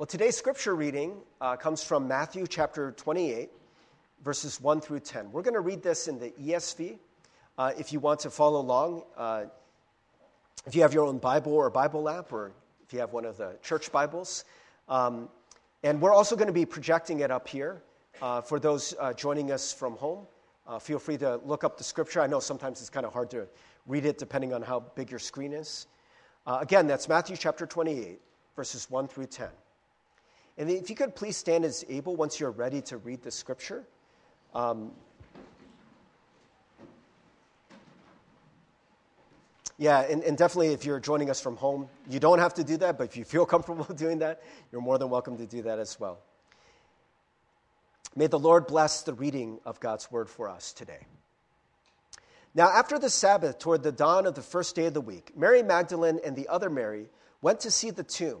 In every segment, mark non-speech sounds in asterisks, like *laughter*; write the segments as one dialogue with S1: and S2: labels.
S1: Well, today's scripture reading uh, comes from Matthew chapter 28, verses 1 through 10. We're going to read this in the ESV. Uh, if you want to follow along, uh, if you have your own Bible or Bible app, or if you have one of the church Bibles. Um, and we're also going to be projecting it up here uh, for those uh, joining us from home. Uh, feel free to look up the scripture. I know sometimes it's kind of hard to read it depending on how big your screen is. again, that's Matthew chapter 28, verses 1 through 10. And if you could please stand as able once you're ready to read the scripture. Um, yeah, and, and, definitely if you're joining us from home, you don't have to do that, but if you feel *laughs* comfortable *laughs* doing that, you're more than welcome to do that as well. May the Lord bless the reading of God's word for us today. Now, after the Sabbath, toward the dawn of the first day of the week, Mary Magdalene and the other Mary went to see the tomb.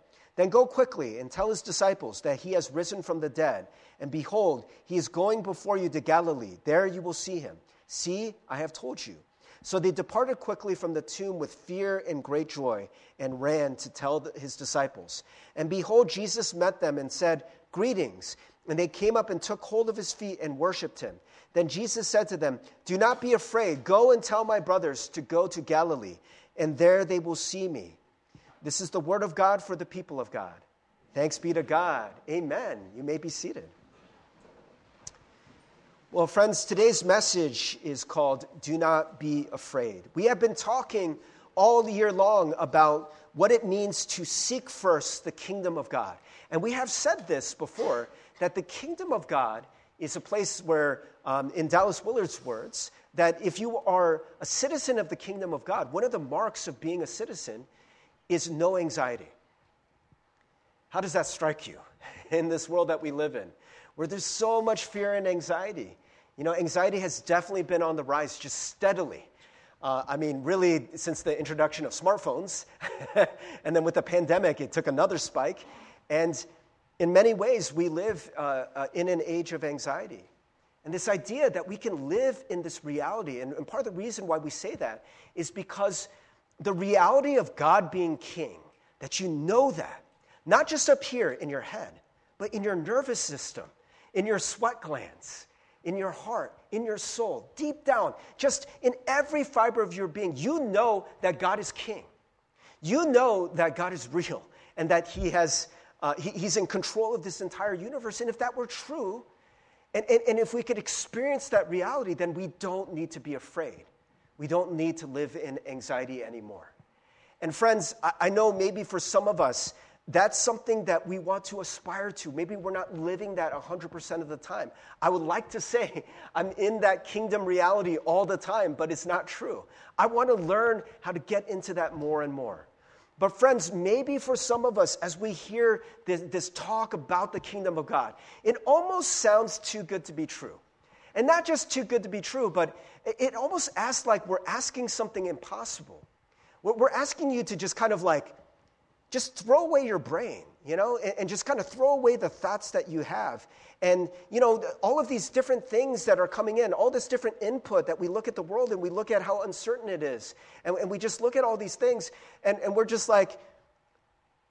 S1: then go quickly and tell his disciples that he has risen from the dead. And behold, he is going before you to Galilee. There you will see him. See, I have told you. So they departed quickly from the tomb with fear and great joy and ran to tell his disciples. And behold, Jesus met them and said, Greetings. And they came up and took hold of his feet and worshiped him. Then Jesus said to them, Do not be afraid. Go and tell my brothers to go to Galilee, and there they will see me. This is the word of God for the people of God. Thanks be to God. Amen. You may be seated. Well, friends, today's message is called Do Not Be Afraid. We have been talking all year long about what it means to seek first the kingdom of God. And we have said this before that the kingdom of God is a place where, um, in Dallas Willard's words, that if you are a citizen of the kingdom of God, one of the marks of being a citizen is no anxiety. How does that strike you *laughs* in this world that we live in, where there's so much fear and anxiety? You know, anxiety has definitely been on the rise just steadily. Uh, I mean, really, since the introduction of smartphones, *laughs* and then with the pandemic, it took another spike. And in many ways, we live uh, uh, in an age of anxiety. And this idea that we can live in this reality, and, and part of the reason why we say that is because the reality of God being king, that you know that, not just up here in your head, but in your nervous system, in your sweat glands, in your heart, in your soul, deep down, just in every fiber of your being, you know that God is king. You know that God is real and that He has, uh, he, He's in control of this entire universe. And if that were true, and, and, and if we could experience that reality, then we don't need to be afraid. We don't need to live in anxiety anymore. And friends, I, know maybe for some of us, that's something that we want to aspire to. Maybe we're not living that 100% of the time. I would like to say *laughs* I'm in that kingdom reality all the time, but it's not true. I want to learn how to get into that more and more. But, friends, maybe for some of us, as we hear this, this talk about the kingdom of God, it almost sounds too good to be true. And not just too good to be true, but it almost asks like we're asking something impossible. We're asking you to just kind of like, just throw away your brain, you know, and, just kind of throw away the thoughts that you have. And, you know, all of these different things that are coming in, all this different input that we look at the world and we look at how uncertain it is. And, and we just look at all these things and, and we're just like,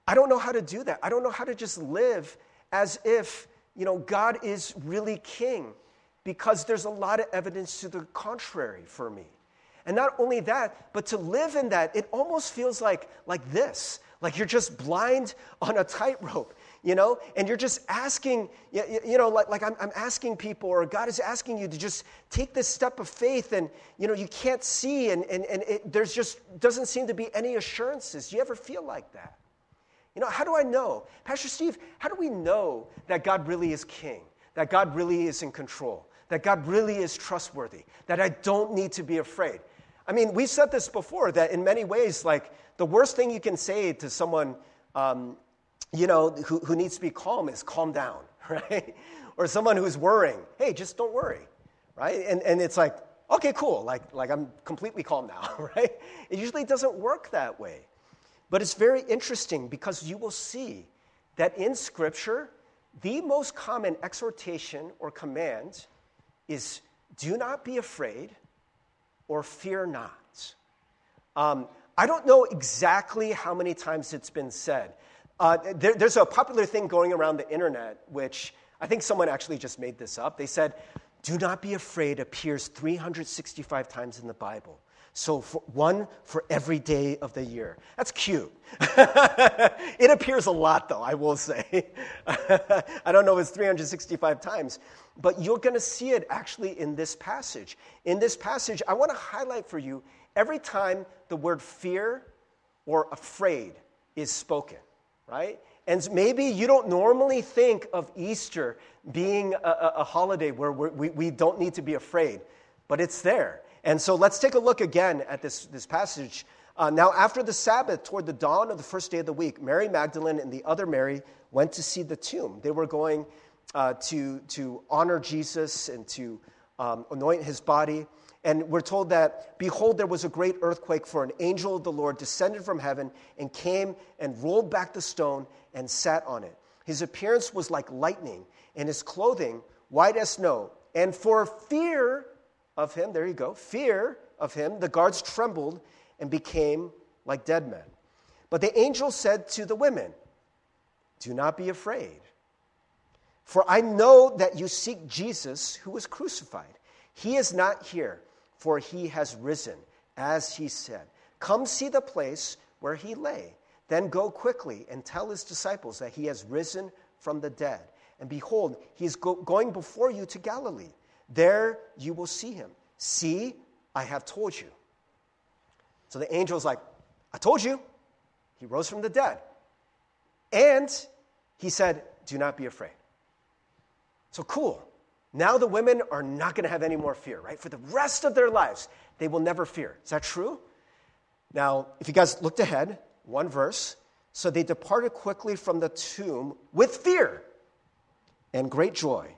S1: I don't know how to do that. I don't know how to just live as if, you know, God is really king because there's a lot of evidence to the contrary for me. And not only that, but to live in that, it almost feels like, like this like you're just blind *laughs* on a tightrope, you know? And you're just asking, you know, like, like I'm, I'm asking people, or God is asking you to just take this step of faith, and, you know, you can't see, and, and, and it, there's just doesn't seem to be any assurances. Do you ever feel like that? You know, how do I know? Pastor Steve, how do we know that God really is king, that God really is in control? That God really is trustworthy, that I don't need to be afraid. I mean, we've said this before that in many ways, like the worst thing you can say to someone, um, you know, who, who needs to be calm is calm down, *laughs* right? Or someone who's worrying, hey, just don't worry, right? And, and it's like, okay, cool, like, like I'm completely calm now, *laughs* right? It usually doesn't work that way. But it's very interesting because you will see that in Scripture, the most common exhortation or command is do not be afraid or fear not. Um, I don't know exactly how many times it's been said. Uh, there, there's a popular thing going around the internet, which I think someone actually just made this up. They said, Do not be afraid appears 365 times in the Bible. So for one for every day of the year. That's cute. *laughs* it appears a lot, though, I will say. *laughs* I don't know if it's 365 times, but you're going to see it actually in this passage. In this passage, I want to highlight for you every time the word fear or afraid is spoken, right? And maybe you don't normally think of Easter being a, a holiday where we, we don't need to be afraid, but it's there. And so let's take a look again at this, this passage. Uh, now, after the Sabbath, toward the dawn of the first day of the week, Mary Magdalene and the other Mary went to see the tomb. They were going uh, to, to honor Jesus and to um, anoint his body. And we're told that, behold, there was a great earthquake, for an angel of the Lord descended from heaven and came and rolled back the stone and sat on it. His appearance was like lightning, and his clothing white as snow. And for fear of him, there you go, fear of him, the guards trembled and became like dead men. But the angel said to the women, Do not be afraid, for I know that you seek Jesus who was crucified. He is not here, for he has risen, as he said. Come see the place where he lay. Then go quickly and tell his disciples that he has risen from the dead. And behold, he is go- going before you to Galilee. There you will see him. See, I have told you. So the angel's like, I told you. He rose from the dead. And he said, Do not be afraid. So cool. Now the women are not going to have any more fear, right? For the rest of their lives, they will never fear. Is that true? Now, if you guys looked ahead, one verse. So they departed quickly from the tomb with fear and great joy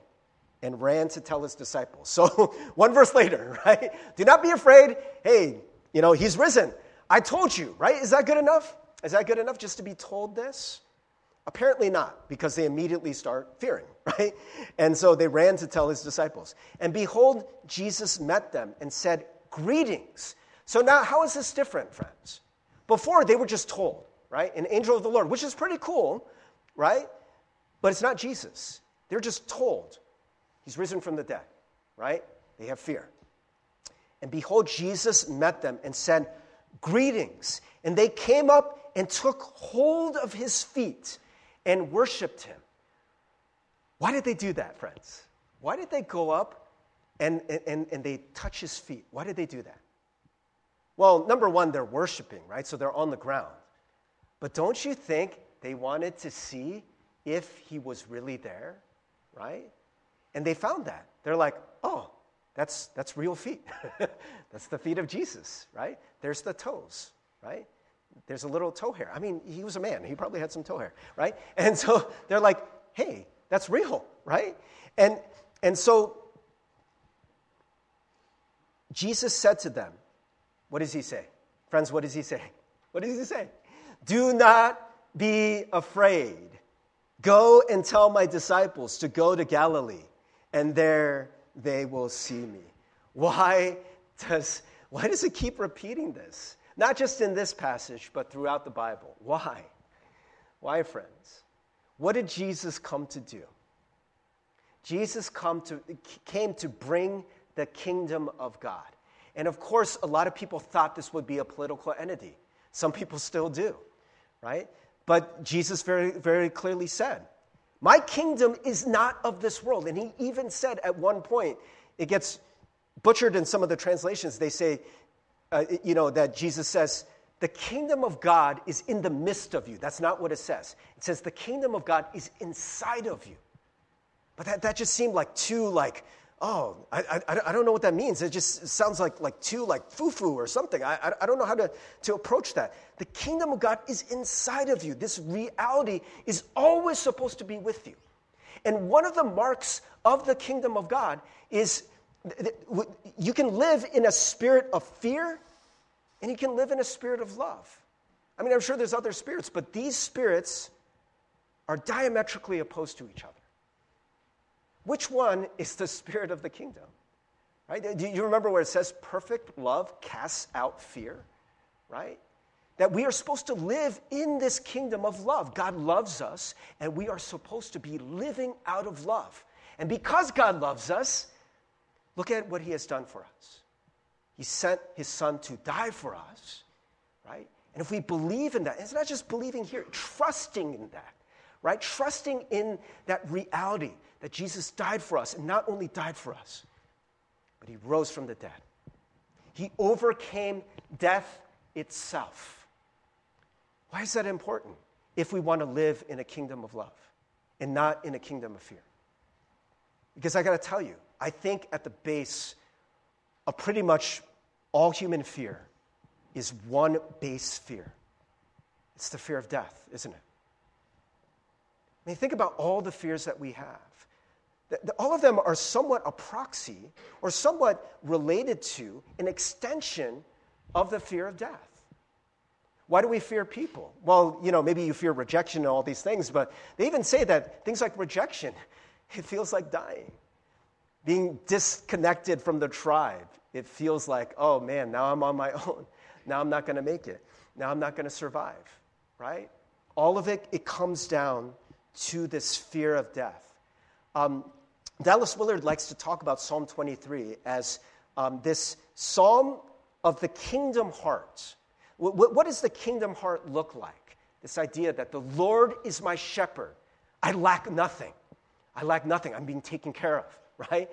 S1: and ran to tell his disciples. So, *laughs* one verse later, *laughs* right? Do not be afraid. Hey, you know, he's risen. I told you, right? Is that good enough? Is that good enough just to be told this? Apparently not, because they immediately start fearing, *laughs* right? And so they ran to tell his disciples. And behold, Jesus met them and said, Greetings. So now, how is this different, friends? Before, they were just told, right? An angel of the Lord, which is pretty cool, right? But it's not Jesus. They're just told. He's risen from the dead, right? They have fear. And behold, Jesus met them and said, Greetings. And they came up and took hold of his feet and worshiped him. Why did they do that, friends? Why did they go up and, and, and they touch his feet? Why did they do that? Well, number one, they're worshiping, right? So they're on the ground. But don't you think they wanted to see if he was really there, right? And they found that. They're like, oh, that's, that's real feet. *laughs* that's the feet of Jesus, right? There's the toes, right? There's a little toe hair. I mean, he was a man. He probably had some toe hair, right? And so they're like, hey, that's real, right? And, and so Jesus said to them, what does he say? Friends, what does he say? *laughs* What does he say? Do not be afraid. Go and tell my disciples to go to Galilee and there they will see me. Why does, why does it keep repeating this? Not just in this passage, but throughout the Bible. Why? Why, friends? What did Jesus come to do? Jesus come to, came to bring the kingdom of God. And of course, a lot of people thought this would be a political entity. Some people still do, right? But Jesus very, very clearly said, my kingdom is not of this world. And he even said at one point, it gets butchered in some of the translations. They say, uh, you know, that Jesus says, the kingdom of God is in the midst of you. That's not what it says. It says the kingdom of God is inside of you. But that, that just seemed like too like oh, I, I, I, don't know what that means. It just sounds like, like too like foo-foo or something. I, I, I don't know how to, to approach that. The kingdom of God is inside of you. This reality is always supposed to be with you. And one of the marks of the kingdom of God is you can live in a spirit of fear and you can live in a spirit of love. I mean, I'm sure there's other spirits, but these spirits are diametrically opposed to each other. Which one is the spirit of the kingdom? Right? Do you remember where it says perfect love casts out fear? Right? That we are supposed to live in this kingdom of love. God loves us, and we are supposed to be living out of love. And because God loves us, look at what He has done for us. He sent His Son to die for us, right? And if we believe in that, it's not just believing here, trusting in that, right? Trusting in that reality that Jesus died for us, and not only died for us, but He rose from the dead. He overcame death itself. Why is that important if we want to live in a kingdom of love and not in a kingdom of fear? Because I got to tell you, I think at the base of pretty much all human fear is one base fear it's the fear of death, isn't it? I mean, think about all the fears that we have. All of them are somewhat a proxy or somewhat related to an extension of the fear of death. Why do we fear people? Well, you know, maybe you fear rejection and all these things, but they even say that things like rejection, *laughs* it feels like dying. Being disconnected from the tribe, it feels like, oh man, now I'm on my *laughs* own. Now I'm not going to make it. Now I'm not going to survive, right? All of it, it comes down to this fear of death. Um, Dallas Willard likes to talk about Psalm 23 as um, this psalm of the kingdom heart what, what does the kingdom heart look like? This idea that the Lord is my shepherd. I lack nothing. I lack nothing. I'm being taken care of, right?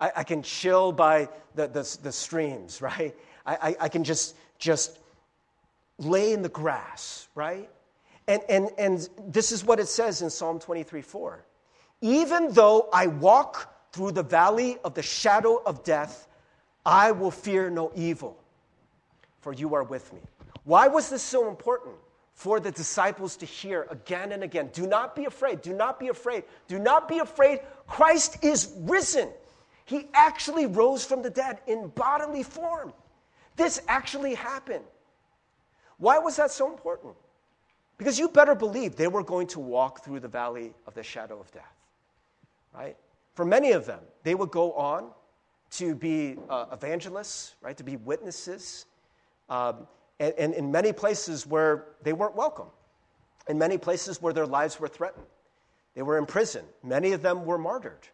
S1: I, I can chill by the, the, the streams, right? I, I, I, can just, just lay in the grass, right? And, and, and this is what it says in Psalm 23 4. Even though I walk through the valley of the shadow of death, I will fear no evil, for you are with me. Why was this so important? For the disciples to hear again and again do not be afraid, do not be afraid, do not be afraid. Christ is risen. He actually rose from the dead in bodily form. This actually happened. Why was that so important? Because you better believe they were going to walk through the valley of the shadow of death, right? For many of them, they would go on to be uh, evangelists, right? To be witnesses. Um, and, and in many places where they weren't welcome, in many places where their lives were threatened. They were in prison. Many of them were martyred,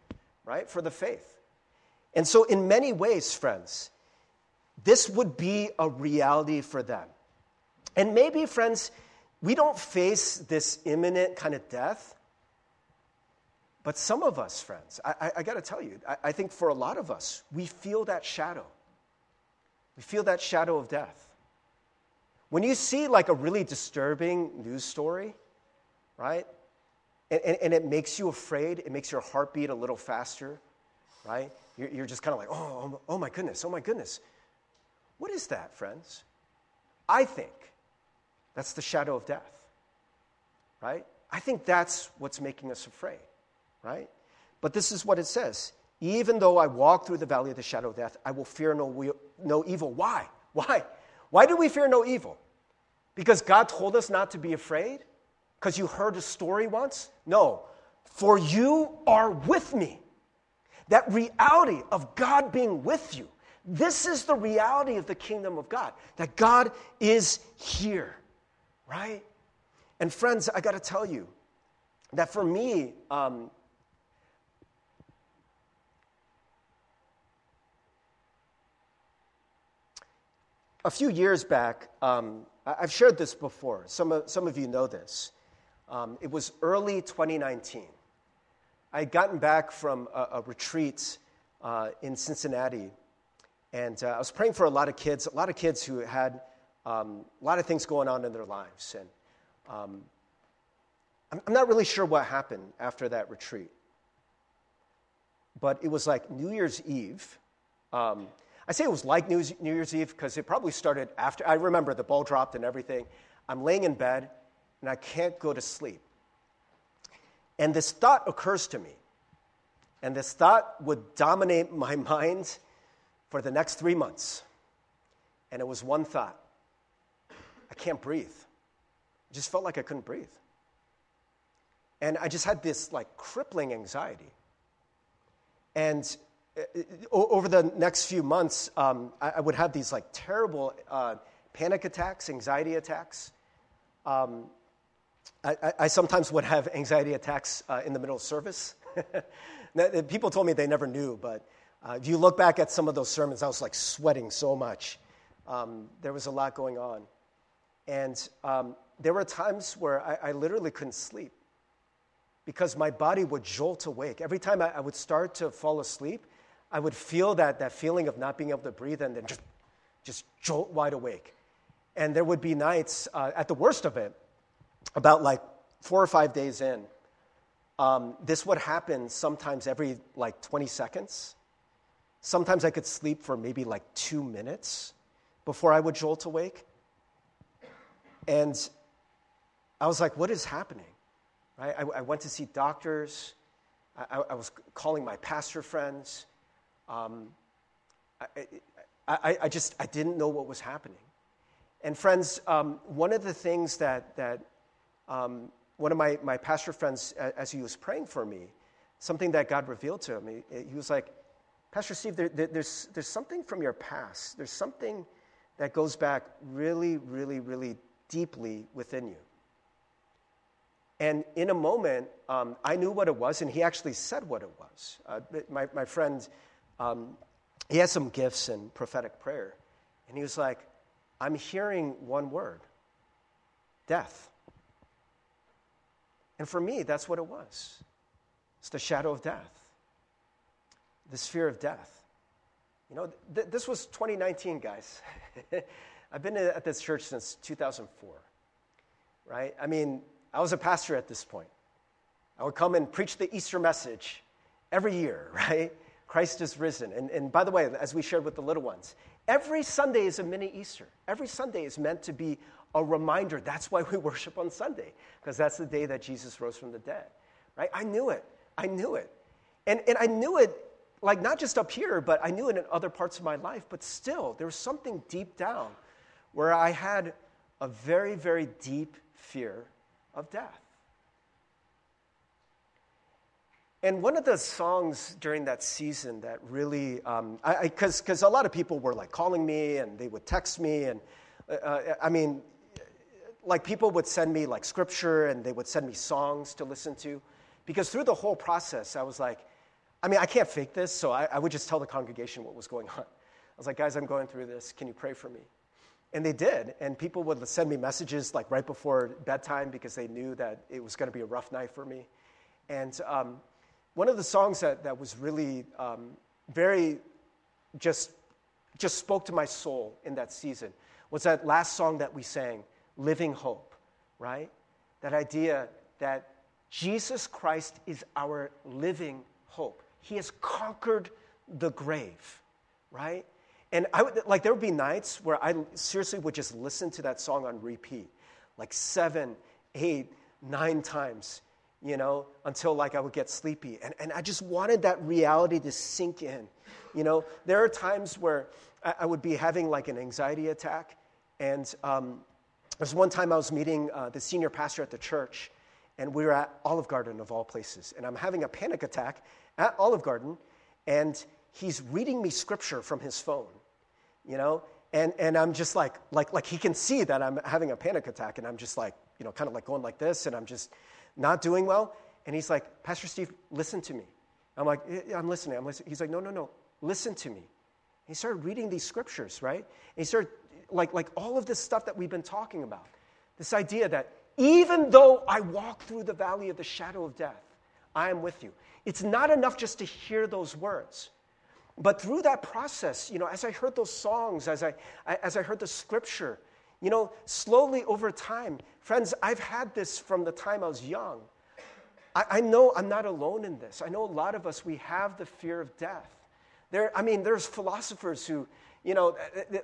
S1: right, for the faith. And so, in many ways, friends, this would be a reality for them. And maybe, friends, we don't face this imminent kind of death, but some of us, friends, I, I, I got to tell you, I, I think for a lot of us, we feel that shadow. We feel that shadow of death. When you see like a really disturbing news story, right? And, and, and, it makes you afraid, it makes your heart beat a little faster, right? You're, you're just kind of like, oh, oh, oh my goodness, oh my goodness. What is that, friends? I think that's the shadow of death, right? I think that's what's making us afraid, right? But this is what it says Even though I walk through the valley of the shadow of death, I will fear no, no evil. Why? Why? Why do we fear no evil? Because God told us not to be afraid? Because you heard a story once? No. For you are with me. That reality of God being with you. This is the reality of the kingdom of God, that God is here, right? And friends, I got to tell you that for me, um, a few years back, um, I've shared this before. Some of, some of you know this. Um, it was early 2019. I had gotten back from a, a retreat uh, in Cincinnati, and uh, I was praying for a lot of kids, a lot of kids who had um, a lot of things going on in their lives. And um, I'm, I'm not really sure what happened after that retreat, but it was like New Year's Eve. I say it was like New Year's Eve because it probably started after. I remember the ball dropped and everything. I'm laying in bed and I can't go to sleep. And this thought occurs to me And this thought would dominate my *laughs* mind for the next three months. And it was one thought I can't breathe. It just felt like I couldn't breathe. And I just had this like crippling anxiety. And over the next few months, um, I, I, would have these like terrible uh, panic attacks, anxiety attacks. Um, I, I, sometimes would have anxiety attacks uh, in the middle of service. *laughs* People told me they never knew, but uh, if you look back at some of those sermons, I was like sweating so much. Um, there was a lot going on. And um, there were times where I, I, literally couldn't sleep because my body would jolt awake. Every time I, I, would start to fall asleep, I would feel that, that feeling of not being able to breathe and then just, just jolt wide awake. And there would be nights, uh, at the worst of it, about like four or five days in, um, this would happen sometimes every like 20 seconds. Sometimes I could sleep for maybe like two minutes before I would jolt awake. And I was like, what is happening? Right? I, I went to see doctors. I, I, was calling my pastor friends. Um, I, I, I, just I didn't know what was happening. And friends, um, one of the things that, that um, one of my, my pastor friends, as he was praying for me, something that God revealed to him, he, he was like, Pastor Steve, there, there, there's, there's something from your past. There's something that goes back really, really, really deeply within you. And in a moment, um, I knew what it was, and he actually said what it was. Uh, my, my friend, um, he has some gifts in prophetic prayer. And he was like, I'm hearing one word death. And for me, that's what it was it's the shadow of death, this fear of death. You know, th- this was 2019, guys. *laughs* I've been at this church since 2004, right? I mean, I was a pastor at this point. I would come and preach the Easter message every year, *laughs* right? Christ is risen. And, and by the way, as we shared with the little ones, every Sunday is a mini Easter. Every Sunday is meant to be a reminder. That's why we *laughs* worship on Sunday, because that's the day that Jesus rose from the dead, right? I knew it. I knew it. And, and I knew it like not just up here, but I knew it in other parts of my life. But still, there was something deep down where I had a very, very deep fear of death. And one of the songs during that season that really, because um, a lot of people were like calling me and they would text me, and uh, uh, I mean, like people would send me like scripture and they would send me songs to listen to. Because through the whole process, I was like, I mean, I can't fake this, so I, I would just tell the congregation what was going on. I was like, guys, I'm going through this. Can you pray for me? And they did. And people would send me messages like right before bedtime because they knew that it was going to be a rough night for me. And um, one of the songs that, that was really um, very just, just spoke to my soul in that season was that last song that we sang, Living Hope, right? That idea that Jesus Christ is our living hope. He has conquered the grave, right? And I would, like, there would be nights where I seriously would just listen to that song on repeat, like seven, eight, nine times, you know, until like I would get sleepy. And, and I just wanted that reality to sink in. You know, there are times where I, I would be having like an anxiety attack. And um, there's one time I was meeting uh, the senior pastor at the church, and we were at Olive Garden of all places. And I'm having a panic attack at Olive Garden, and he's reading me scripture from his phone, you know? And, and I'm just like, like, like he can see that I'm having a panic attack, and I'm just like, you know, kind of like going like this, and I'm just not doing well. And he's like, Pastor Steve, listen to me. I'm like, I'm listening. I'm listening. He's like, no, no, no, listen to me. He started reading these scriptures, right? And he started, like, like all of this stuff that we've been talking about. This idea that even though I walk through the valley of the shadow of death, I am with you. It's not enough just to hear those words. But through that process, you know, as I heard those songs, as I, as I heard the scripture, you know, slowly over time, friends, I've had this from the time I was young. I, I know I'm not alone in this. I know a lot of us, we have the fear of death. There, I mean, there's philosophers who, you know,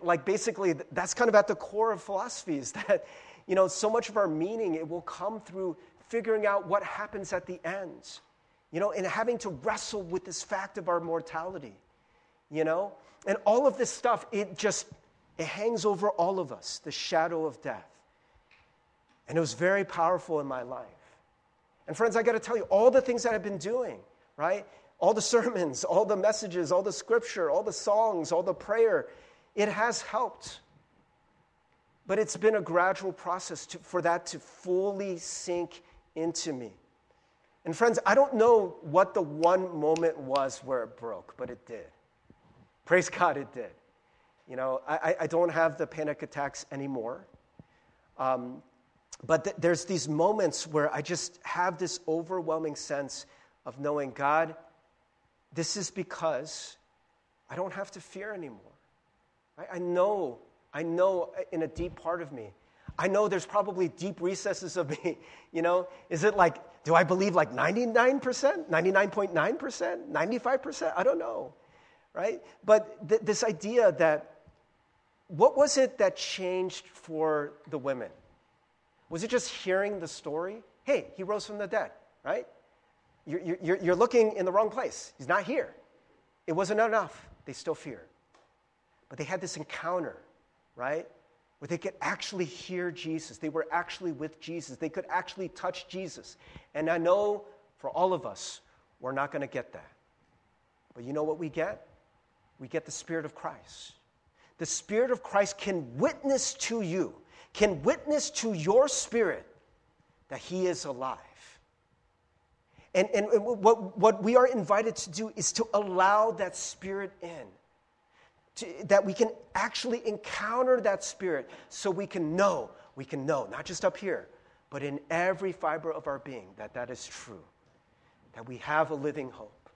S1: like basically that's kind of at the core of philosophy is *laughs* that, you know, so much of our meaning, it will come through figuring out what happens at the end. you know, and having to wrestle with this fact of our mortality, you know? And all of this stuff, it just, it hangs over all of us, the shadow of death. And it was very powerful in my life. And friends, I got to tell you, all the things that I've been doing, right? All the *laughs* sermons, all the messages, all the scripture, all the songs, all the prayer, it has helped. But it's been a gradual process to, for that to fully sink into me. And friends, I don't know what the one moment was where it broke, but it did. Praise God, it did. You know, I, I don't have the panic attacks anymore. Um, but th- there's these moments where I just have this overwhelming sense of knowing God, this is because I don't have to fear anymore. I, I know, I know in a deep part of me. I know there's probably deep recesses of me. *laughs* You know, is it like, do I believe like 99%, 99.9%, 95%? I don't know, right? But th- this idea that what was it that changed for the women? Was it just hearing the story? Hey, he rose from the dead, right? You're, you're, you're looking in the wrong place. He's not here. It wasn't enough. They still feared. But they had this encounter, right? Where they could actually hear Jesus. They were actually with Jesus. They could actually touch Jesus. And I know for all of us, we're not going to get that. But you know what we get? We get the Spirit of Christ. The Spirit of Christ can witness to you can witness to your spirit that He is alive. And, and what, what we are invited to do is to allow that spirit in. To, that we can actually encounter that spirit so we can know, we can know, not just up here, but in every fiber of our being, that that is true, that we have a living hope.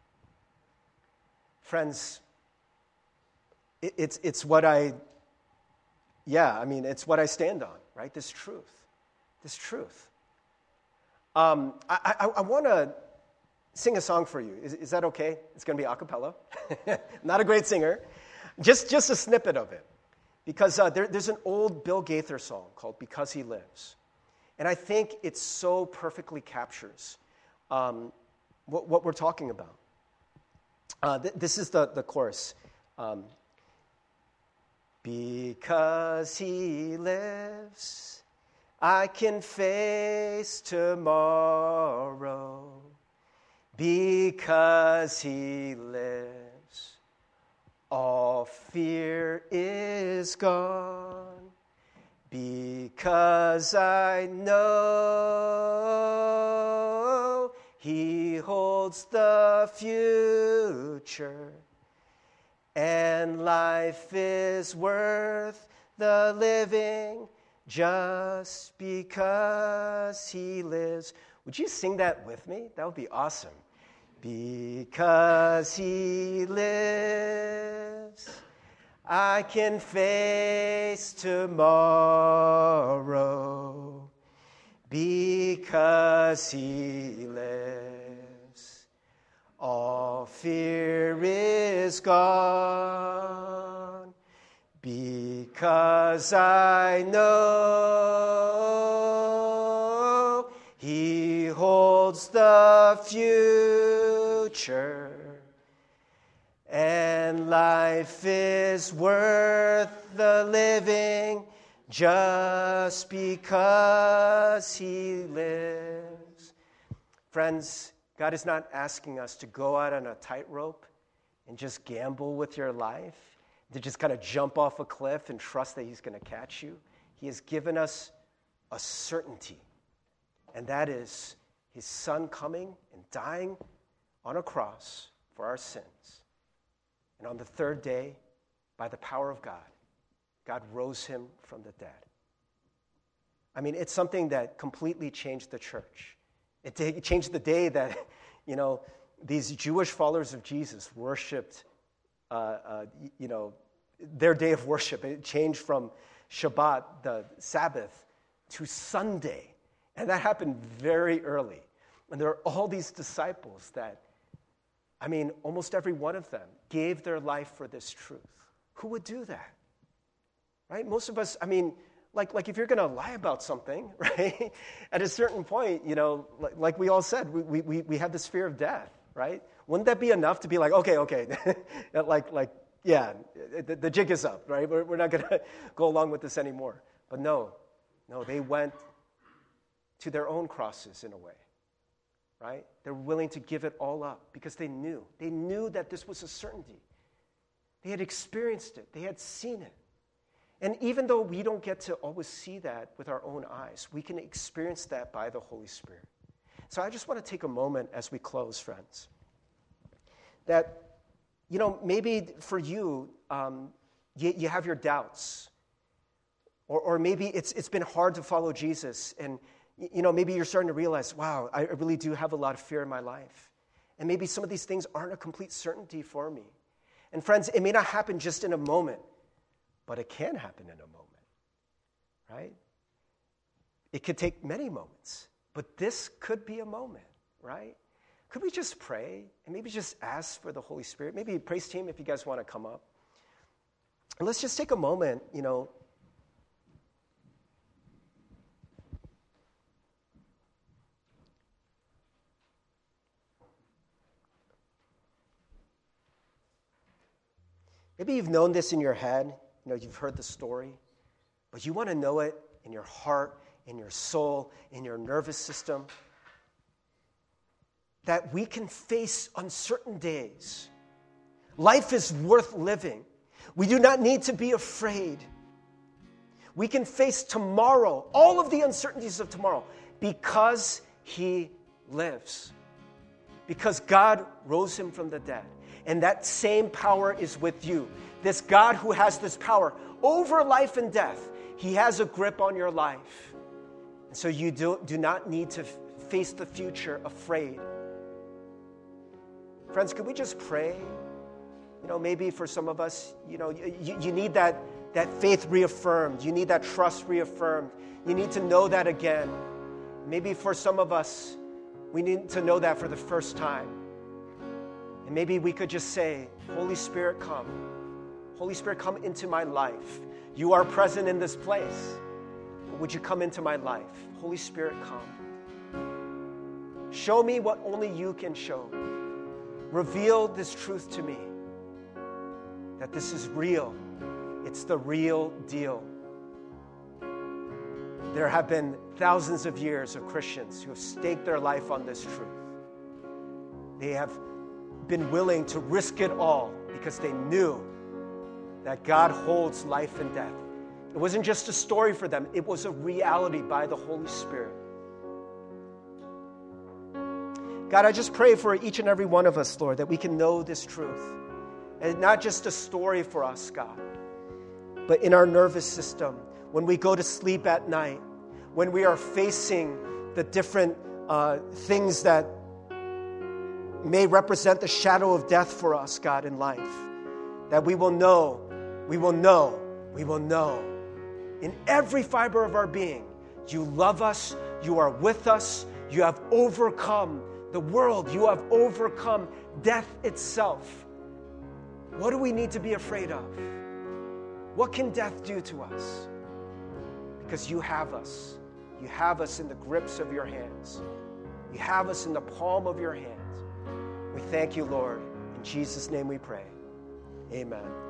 S1: Friends, it, it's, it's what I yeah, I mean, it's what I stand on, right? This truth. This truth. Um, I, I, I want to sing a song for you. Is, is that okay? It's going to be a cappella. *laughs* Not a great singer, just, just a snippet of it. Because uh, there, there's an old Bill Gaither song called Because He Lives. And I think it so perfectly captures um, what, what, we're talking about. Uh, th- this is the, the chorus. Um, because he lives, I can face tomorrow. Because he lives, all fear is gone. Because I know he holds the future and life is worth the living just because he lives. Would you sing that with me? That would be awesome. Because he lives, I can face tomorrow. Because he lives. Fear is gone because I know He holds the future and life is worth the living just because He lives. Friends, God is not asking us to go out on a tightrope and just gamble with your life, to just kind of jump off a cliff and trust that He's going to catch you. He has given us a certainty, and that is His Son coming and dying on a cross for our sins. And on the third day, by the power of God, God rose him from the dead. I mean, it's something that completely changed the church. It, changed the day that, *laughs* you know, these Jewish followers of Jesus worshiped, uh, uh, you know, their day of worship. It changed from Shabbat, the Sabbath, to Sunday. And that happened very early. And there are all these disciples that, I mean, almost every one of them gave their life for this truth. Who would do that? Right? Most of us, I mean, like, like if you're going to lie about something, *laughs* right? At a certain point, you know, like, like we all said, we, we, we have this fear of death, right? Wouldn't that be enough to be like, okay, okay, *laughs* like, like, yeah, the, the jig is up, right? We're, we're not going *laughs* to go along with this anymore. But no, no, they went to their own crosses in a way, right? They're willing to give it all up because they knew. They knew that this was a certainty. They had experienced it, they had seen it. And even though we don't get to always see that with our own eyes, we can experience that by the Holy Spirit. So I just want to take a moment as we close, friends, that, you know, maybe for you, um, you, you, have your doubts. Or, or maybe it's, it's been hard to follow Jesus. And, you know, maybe you're starting to realize, wow, I really do have a lot of fear in my life. And maybe some of these things aren't a complete certainty for me. And friends, it may not happen just in a moment but it can happen in a moment, right? It could take many moments, but this could be a moment, right? Could we just pray and maybe just ask for the Holy Spirit? Maybe praise team if you guys want to come up. And let's just take a moment, you know. Maybe you've known this in your head. You know, you've heard the story, but you want to know it in your heart, in your soul, in your nervous system. That we can face uncertain days. Life is worth living. We do not need to be afraid. We can face tomorrow, all of the uncertainties of tomorrow, because He lives. Because God rose Him from the dead. And that same power is with you this God who has this power over life and death, He has a grip on your life. And so you do, do not need to face the future afraid. Friends, could we just pray? You know, maybe for some of us, you know, you, you need that, that faith reaffirmed. You need that trust reaffirmed. You need to know that again. Maybe for some of us, we need to know that for the first time. And maybe we could just say, Holy Spirit, come. Holy Spirit, come into my life. You are present in this place. Would you come into my life? Holy Spirit, come. Show me what only you can show. Reveal this truth to me that this is real. It's the real deal. There have been thousands of years of Christians who have staked their life on this truth. They have been willing to risk it all because they knew that God holds life and death. It wasn't just a story for them, it was a reality by the Holy Spirit. God, I just pray for each and every one of us, Lord, that we can know this truth. And not just a story for us, God, but in our nervous system, when we go to sleep at night, when we are facing the different uh, things that may represent the shadow of death for us, God, in life, that we will know we will know, we will know in every fiber of our being, you love us, you are with us, you have overcome the world, you have overcome death itself. What do we need to be afraid of? What can death do to us? Because you have us. You have us in the grips of your hands. You have us in the palm of your hands. We thank you, Lord. In Jesus' name we pray. Amen.